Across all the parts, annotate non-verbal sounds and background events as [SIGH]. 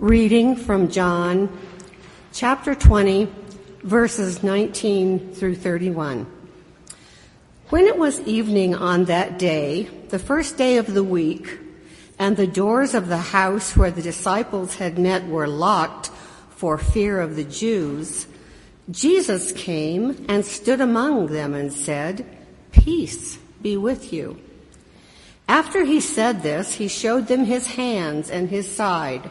Reading from John chapter 20, verses 19 through 31. When it was evening on that day, the first day of the week, and the doors of the house where the disciples had met were locked for fear of the Jews, Jesus came and stood among them and said, Peace be with you. After he said this, he showed them his hands and his side.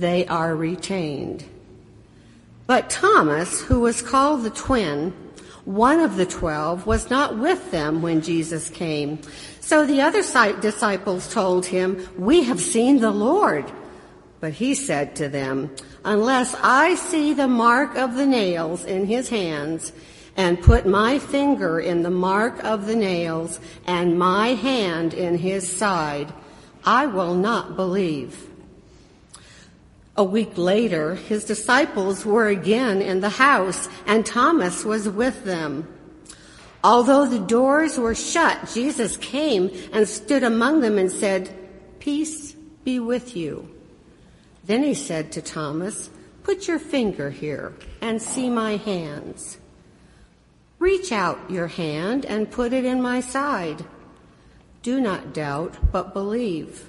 they are retained. But Thomas, who was called the twin, one of the twelve, was not with them when Jesus came. So the other disciples told him, We have seen the Lord. But he said to them, Unless I see the mark of the nails in his hands, and put my finger in the mark of the nails, and my hand in his side, I will not believe. A week later, his disciples were again in the house, and Thomas was with them. Although the doors were shut, Jesus came and stood among them and said, Peace be with you. Then he said to Thomas, Put your finger here and see my hands. Reach out your hand and put it in my side. Do not doubt, but believe.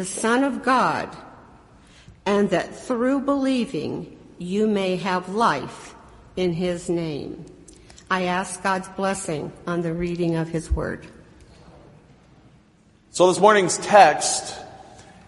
the Son of God, and that through believing you may have life in his name. I ask God's blessing on the reading of his word. So this morning's text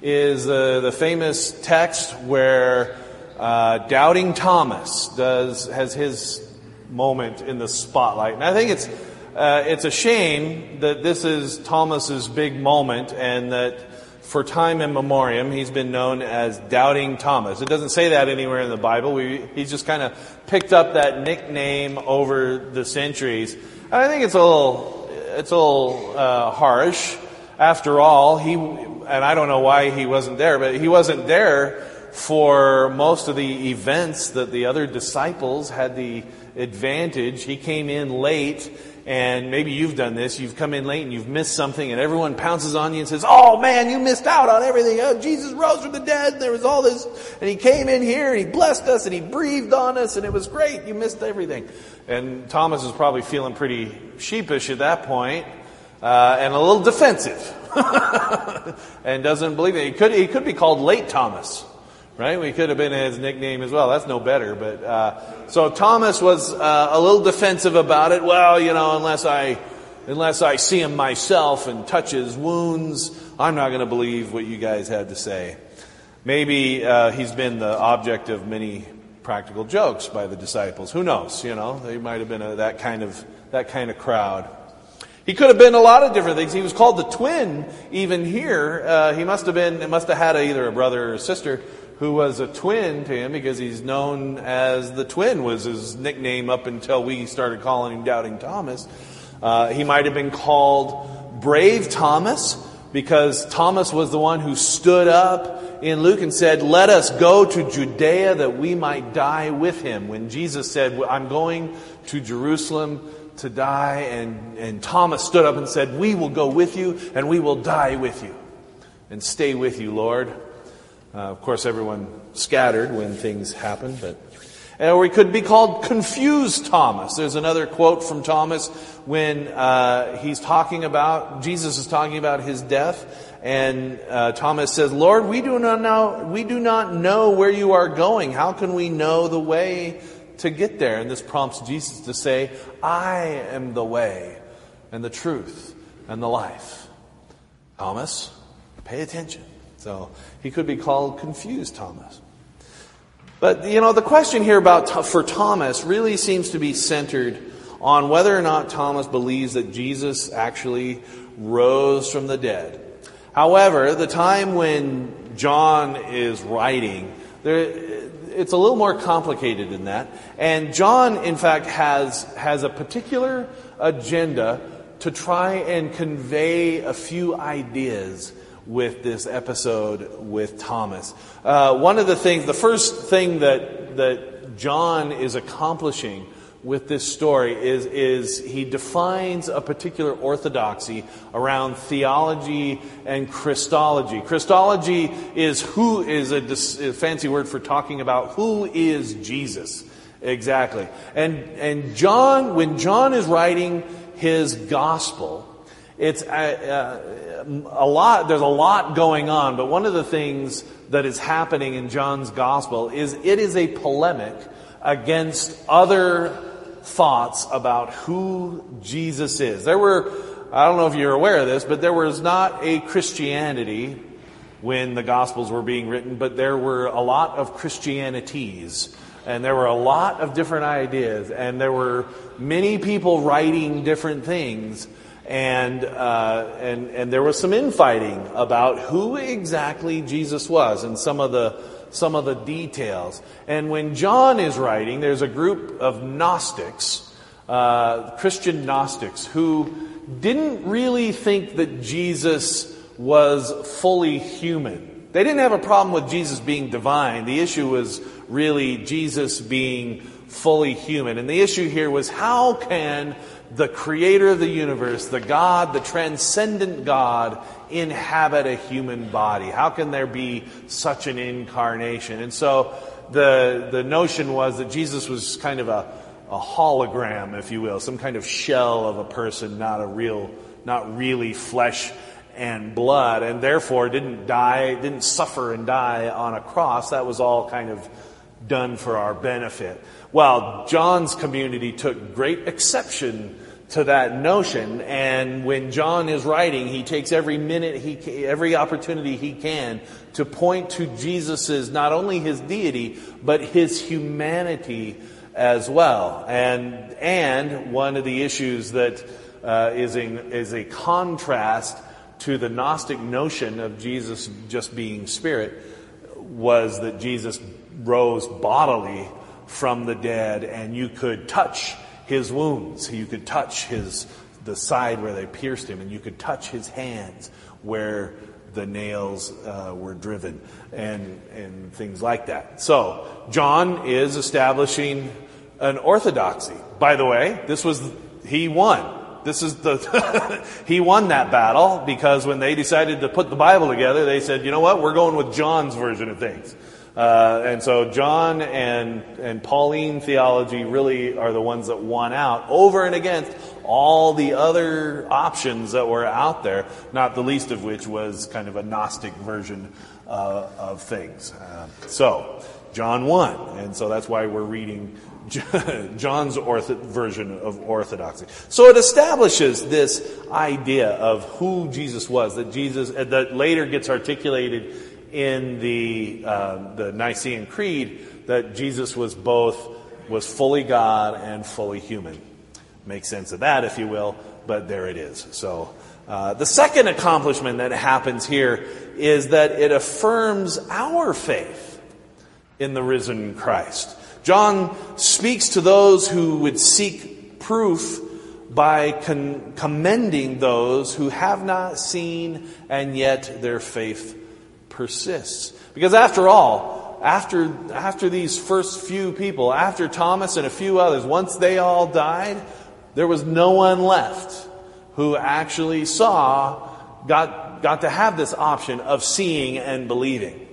is uh, the famous text where uh, doubting Thomas does has his moment in the spotlight, and I think it's uh, it's a shame that this is Thomas's big moment, and that for time immemorial, he's been known as Doubting Thomas. It doesn't say that anywhere in the Bible. We, he's just kind of picked up that nickname over the centuries. I think it's a little, it's a little uh, harsh. After all, he, and I don't know why he wasn't there, but he wasn't there for most of the events that the other disciples had the advantage. He came in late and maybe you've done this. You've come in late and you've missed something and everyone pounces on you and says, Oh man, you missed out on everything. Oh, Jesus rose from the dead and there was all this. And he came in here and he blessed us and he breathed on us and it was great. You missed everything. And Thomas is probably feeling pretty sheepish at that point, uh, and a little defensive. [LAUGHS] and doesn't believe it. He could, he could be called late Thomas right? We could have been his nickname as well. That's no better. But uh, so Thomas was uh, a little defensive about it. Well, you know, unless I unless I see him myself and touch his wounds, I'm not going to believe what you guys had to say. Maybe uh, he's been the object of many practical jokes by the disciples. Who knows? You know, they might have been a, that kind of that kind of crowd. He could have been a lot of different things. He was called the twin even here. Uh, he must have been, must have had a, either a brother or a sister who was a twin to him because he's known as the twin was his nickname up until we started calling him Doubting Thomas. Uh, he might have been called Brave Thomas because Thomas was the one who stood up in Luke and said, Let us go to Judea that we might die with him. When Jesus said, I'm going to Jerusalem to die, and, and Thomas stood up and said, We will go with you and we will die with you and stay with you, Lord. Uh, of course, everyone scattered when things happened, but Or we could be called confused Thomas. There's another quote from Thomas when uh, he's talking about, Jesus is talking about his death, and uh, Thomas says, Lord, we do, not know, we do not know where you are going. How can we know the way to get there? And this prompts Jesus to say, I am the way and the truth and the life. Thomas, pay attention. So he could be called confused Thomas. But, you know, the question here about, for Thomas really seems to be centered on whether or not Thomas believes that Jesus actually rose from the dead. However, the time when John is writing, there, it's a little more complicated than that. And John, in fact, has, has a particular agenda to try and convey a few ideas with this episode with Thomas. Uh, one of the things, the first thing that, that John is accomplishing with this story is, is he defines a particular orthodoxy around theology and Christology. Christology is who is a, a fancy word for talking about who is Jesus. Exactly. And, and John, when John is writing his gospel, it's a, a, a, lot, there's a lot going on, but one of the things that is happening in John's gospel is it is a polemic against other thoughts about who Jesus is. There were, I don't know if you're aware of this, but there was not a Christianity when the gospels were being written, but there were a lot of Christianities. And there were a lot of different ideas, and there were many people writing different things and, uh, and, and there was some infighting about who exactly Jesus was and some of the, some of the details. And when John is writing, there's a group of Gnostics, uh, Christian Gnostics, who didn't really think that Jesus was fully human. They didn't have a problem with Jesus being divine. The issue was really Jesus being fully human. And the issue here was how can the creator of the universe, the God, the transcendent God, inhabit a human body? How can there be such an incarnation? And so the, the notion was that Jesus was kind of a, a hologram, if you will, some kind of shell of a person, not a real, not really flesh and blood, and therefore didn't die, didn't suffer and die on a cross. That was all kind of done for our benefit. Well, John's community took great exception to that notion, and when John is writing, he takes every minute he every opportunity he can to point to Jesus's not only his deity but his humanity as well. And and one of the issues that uh, is a, is a contrast to the Gnostic notion of Jesus just being spirit was that Jesus rose bodily from the dead, and you could touch his wounds. You could touch his the side where they pierced him, and you could touch his hands where the nails uh, were driven, and and things like that. So John is establishing an orthodoxy. By the way, this was he won. This is the [LAUGHS] he won that battle because when they decided to put the Bible together, they said, you know what, we're going with John's version of things. Uh, and so John and, and Pauline theology really are the ones that won out over and against all the other options that were out there, not the least of which was kind of a Gnostic version uh, of things. Uh, so, John won, and so that's why we're reading [LAUGHS] John's ortho- version of orthodoxy. So it establishes this idea of who Jesus was, that Jesus, that later gets articulated in the, uh, the Nicene Creed that Jesus was both, was fully God and fully human. Make sense of that, if you will, but there it is. So, uh, the second accomplishment that happens here is that it affirms our faith in the risen Christ. John speaks to those who would seek proof by con- commending those who have not seen and yet their faith persists. Because after all, after, after these first few people, after Thomas and a few others, once they all died, there was no one left who actually saw, got, got to have this option of seeing and believing.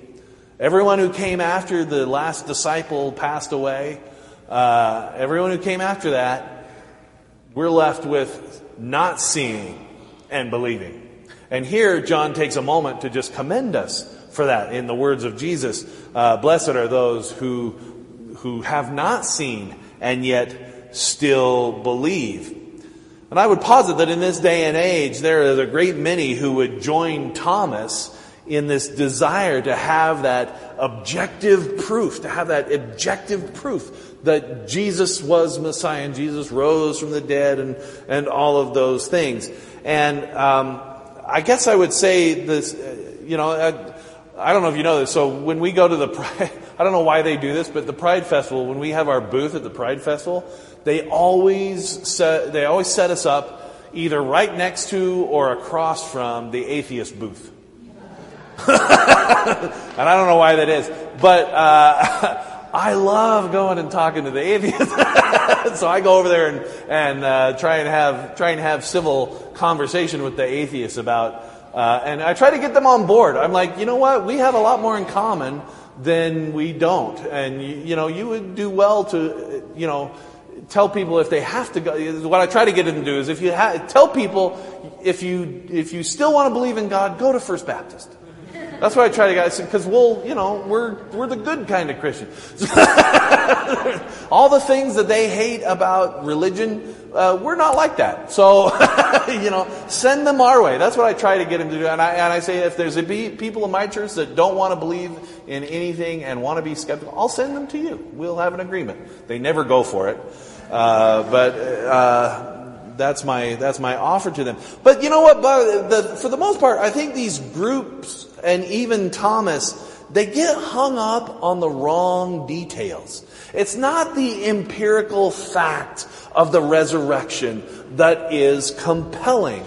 Everyone who came after the last disciple passed away, uh, everyone who came after that, we're left with not seeing and believing. And here, John takes a moment to just commend us for that in the words of Jesus. Uh, Blessed are those who, who have not seen and yet still believe. And I would posit that in this day and age, there is a great many who would join Thomas in this desire to have that objective proof, to have that objective proof that Jesus was Messiah and Jesus rose from the dead and, and all of those things. And um, I guess I would say this, you know, I, I don't know if you know this. So when we go to the Pride, [LAUGHS] I don't know why they do this, but the Pride Festival, when we have our booth at the Pride Festival, they always set, they always set us up either right next to or across from the atheist booth. [LAUGHS] and I don't know why that is, but uh, [LAUGHS] I love going and talking to the atheists. [LAUGHS] so I go over there and, and uh, try and have try and have civil conversation with the atheists about, uh, and I try to get them on board. I'm like, you know what? We have a lot more in common than we don't, and you, you know, you would do well to, you know, tell people if they have to go. What I try to get them to do is if you ha- tell people if you if you still want to believe in God, go to First Baptist. That's why I try to get, because we'll, you know, we're, we're the good kind of Christian. [LAUGHS] All the things that they hate about religion, uh, we're not like that. So, [LAUGHS] you know, send them our way. That's what I try to get them to do. And I, and I say, if there's a be, people in my church that don't want to believe in anything and want to be skeptical, I'll send them to you. We'll have an agreement. They never go for it. Uh, but, uh, that's my that's my offer to them. But you know what? The, for the most part, I think these groups and even Thomas they get hung up on the wrong details. It's not the empirical fact of the resurrection that is compelling.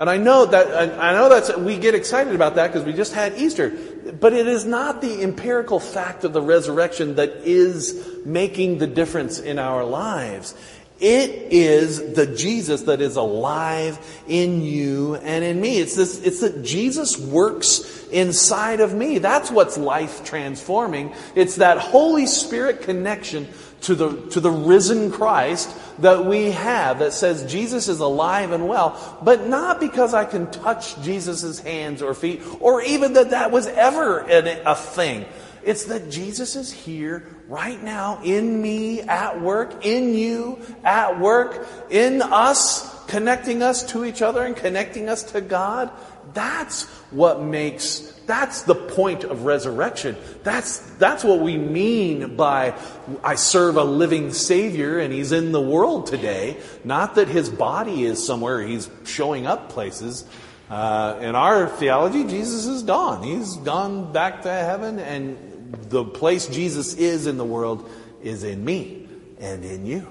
And I know that I know that we get excited about that because we just had Easter, but it is not the empirical fact of the resurrection that is making the difference in our lives. It is the Jesus that is alive in you and in me. It's this, it's that Jesus works inside of me. That's what's life transforming. It's that Holy Spirit connection to the, to the risen Christ that we have that says Jesus is alive and well, but not because I can touch Jesus' hands or feet, or even that that was ever a thing. It's that Jesus is here right now in me at work, in you at work, in us, connecting us to each other and connecting us to God. That's what makes, that's the point of resurrection. That's, that's what we mean by I serve a living Savior and He's in the world today. Not that His body is somewhere, He's showing up places. Uh, in our theology, Jesus is gone. He's gone back to heaven and the place Jesus is in the world is in me and in you.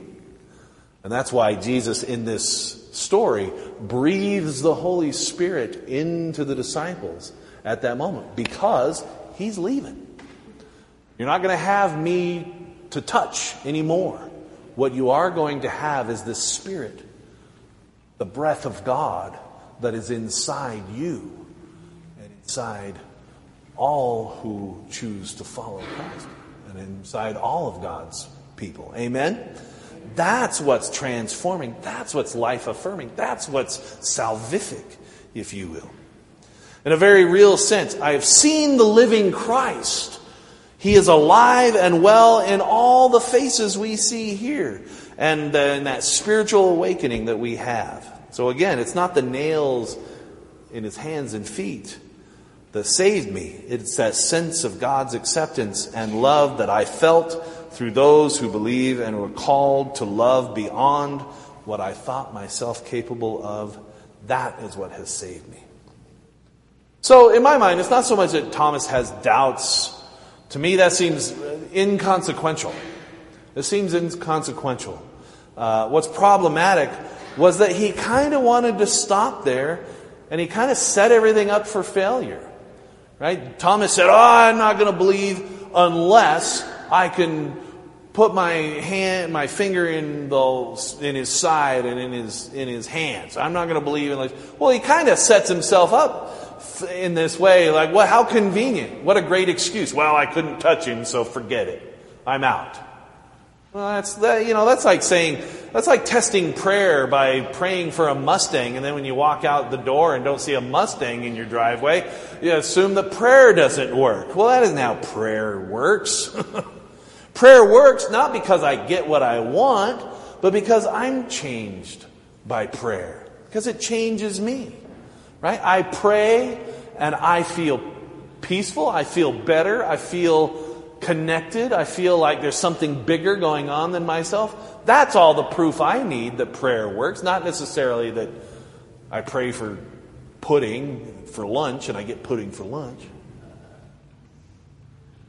And that's why Jesus in this story breathes the Holy Spirit into the disciples at that moment because he's leaving. You're not going to have me to touch anymore. What you are going to have is the Spirit, the breath of God that is inside you and inside all who choose to follow Christ and inside all of God's people. Amen? That's what's transforming. That's what's life affirming. That's what's salvific, if you will. In a very real sense, I have seen the living Christ. He is alive and well in all the faces we see here and in that spiritual awakening that we have. So again, it's not the nails in his hands and feet that saved me. It's that sense of God's acceptance and love that I felt through those who believe and were called to love beyond what I thought myself capable of. That is what has saved me. So, in my mind, it's not so much that Thomas has doubts. To me, that seems inconsequential. It seems inconsequential. Uh, what's problematic was that he kind of wanted to stop there and he kind of set everything up for failure. Right? Thomas said, Oh, I'm not going to believe unless I can put my hand, my finger in the in his side and in his in his hands. I'm not going to believe unless. Well, he kind of sets himself up in this way, like, well, how convenient. What a great excuse. Well, I couldn't touch him, so forget it. I'm out. Well, that's that, you know, that's like saying, that's like testing prayer by praying for a Mustang, and then when you walk out the door and don't see a Mustang in your driveway, you assume that prayer doesn't work. Well, that isn't how prayer works. [LAUGHS] prayer works not because I get what I want, but because I'm changed by prayer. Because it changes me. Right? I pray and I feel peaceful, I feel better, I feel connected. I feel like there's something bigger going on than myself. That's all the proof I need that prayer works. Not necessarily that I pray for pudding for lunch and I get pudding for lunch.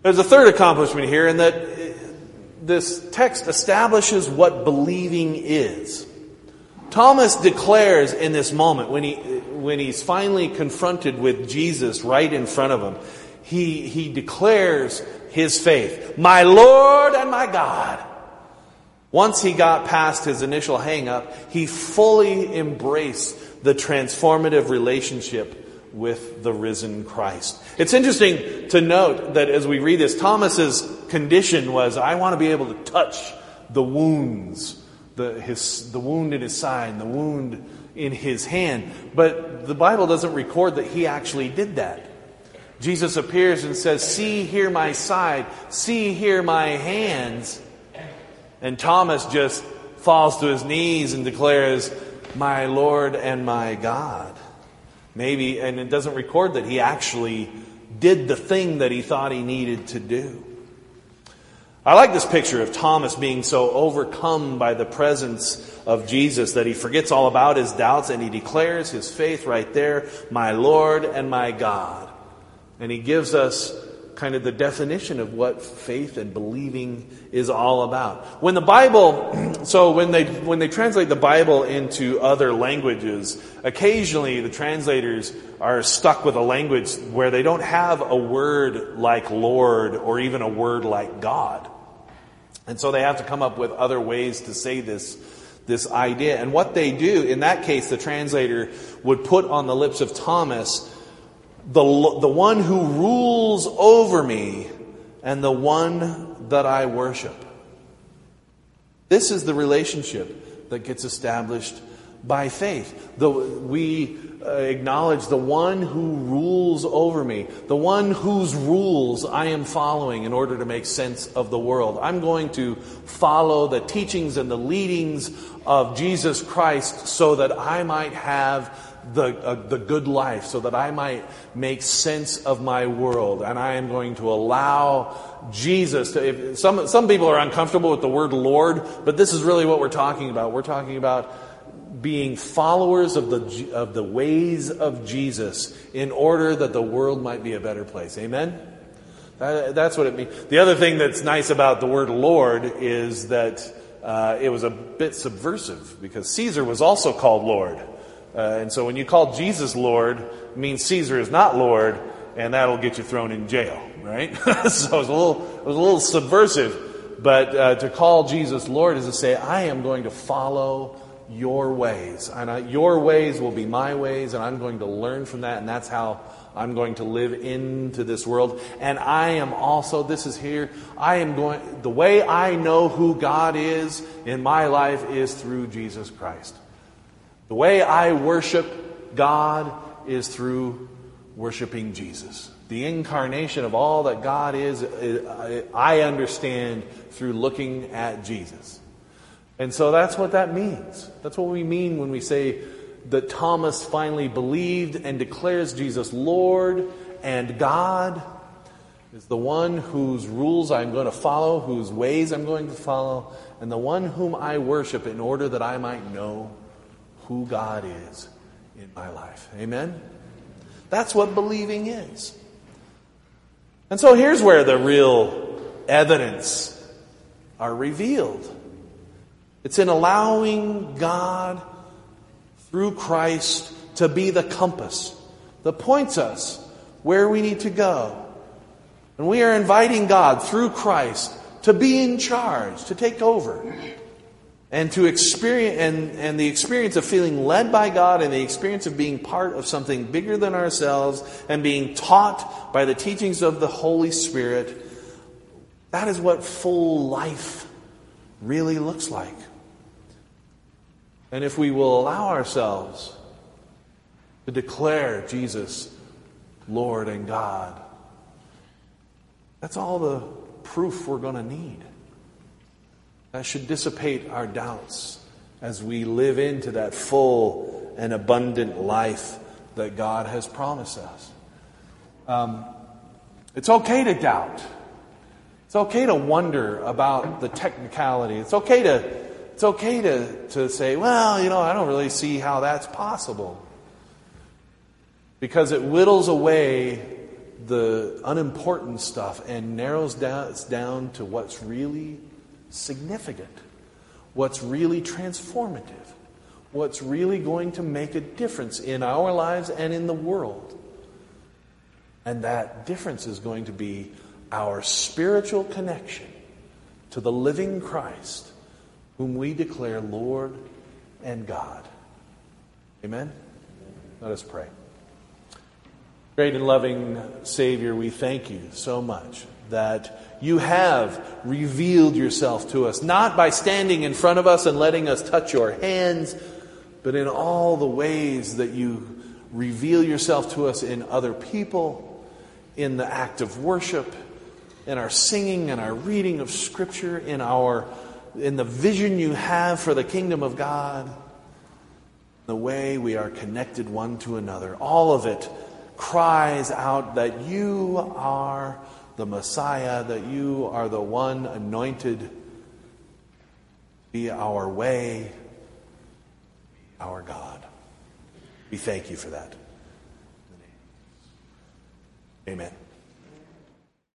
There's a third accomplishment here in that this text establishes what believing is. Thomas declares in this moment when he when he's finally confronted with Jesus right in front of him, he, he declares his faith. My Lord and my God. Once he got past his initial hang up, he fully embraced the transformative relationship with the risen Christ. It's interesting to note that as we read this, Thomas's condition was, I want to be able to touch the wounds, the, his, the wound in his side, the wound in his hand. But the Bible doesn't record that he actually did that. Jesus appears and says, See here my side, see here my hands. And Thomas just falls to his knees and declares, My Lord and my God. Maybe, and it doesn't record that he actually did the thing that he thought he needed to do. I like this picture of Thomas being so overcome by the presence of Jesus that he forgets all about his doubts and he declares his faith right there, my Lord and my God. And he gives us kind of the definition of what faith and believing is all about. When the Bible, [CLEARS THROAT] so when they, when they translate the Bible into other languages, occasionally the translators are stuck with a language where they don't have a word like Lord or even a word like God. And so they have to come up with other ways to say this, this idea. And what they do, in that case, the translator would put on the lips of Thomas the, the one who rules over me and the one that I worship. This is the relationship that gets established by faith. The, we uh, acknowledge the one who rules over me, the one whose rules I am following in order to make sense of the world. I'm going to follow the teachings and the leadings of Jesus Christ so that I might have the, uh, the good life so that I might make sense of my world. And I am going to allow Jesus to. If, some, some people are uncomfortable with the word Lord, but this is really what we're talking about. We're talking about being followers of the, of the ways of Jesus in order that the world might be a better place. Amen? That, that's what it means. The other thing that's nice about the word Lord is that uh, it was a bit subversive because Caesar was also called Lord. Uh, and so when you call Jesus Lord, means Caesar is not Lord, and that'll get you thrown in jail, right? [LAUGHS] so it was a little, it was a little subversive. But uh, to call Jesus Lord is to say, I am going to follow your ways. And I, your ways will be my ways, and I'm going to learn from that, and that's how I'm going to live into this world. And I am also, this is here, I am going, the way I know who God is in my life is through Jesus Christ. The way I worship God is through worshiping Jesus. The incarnation of all that God is, I understand through looking at Jesus. And so that's what that means. That's what we mean when we say that Thomas finally believed and declares Jesus Lord and God is the one whose rules I'm going to follow, whose ways I'm going to follow, and the one whom I worship in order that I might know who God is in my life. Amen? That's what believing is. And so here's where the real evidence are revealed. It's in allowing God through Christ to be the compass that points us where we need to go. And we are inviting God through Christ to be in charge, to take over. And to experience and, and the experience of feeling led by God and the experience of being part of something bigger than ourselves and being taught by the teachings of the Holy Spirit, that is what full life really looks like. And if we will allow ourselves to declare Jesus Lord and God, that's all the proof we're going to need. That should dissipate our doubts as we live into that full and abundant life that God has promised us. Um, it's okay to doubt. It's okay to wonder about the technicality. It's okay to, it's okay to, to say, well, you know, I don't really see how that's possible. Because it whittles away the unimportant stuff and narrows down, down to what's really significant, what's really transformative, what's really going to make a difference in our lives and in the world. And that difference is going to be our spiritual connection to the living Christ, whom we declare Lord and God. Amen? Let us pray. Great and loving Savior, we thank you so much that you have revealed yourself to us, not by standing in front of us and letting us touch your hands, but in all the ways that you reveal yourself to us in other people, in the act of worship, in our singing and our reading of Scripture, in our in the vision you have for the kingdom of God, the way we are connected one to another. All of it cries out that you are the Messiah, that you are the one anointed, be our way, our God. We thank you for that. Amen.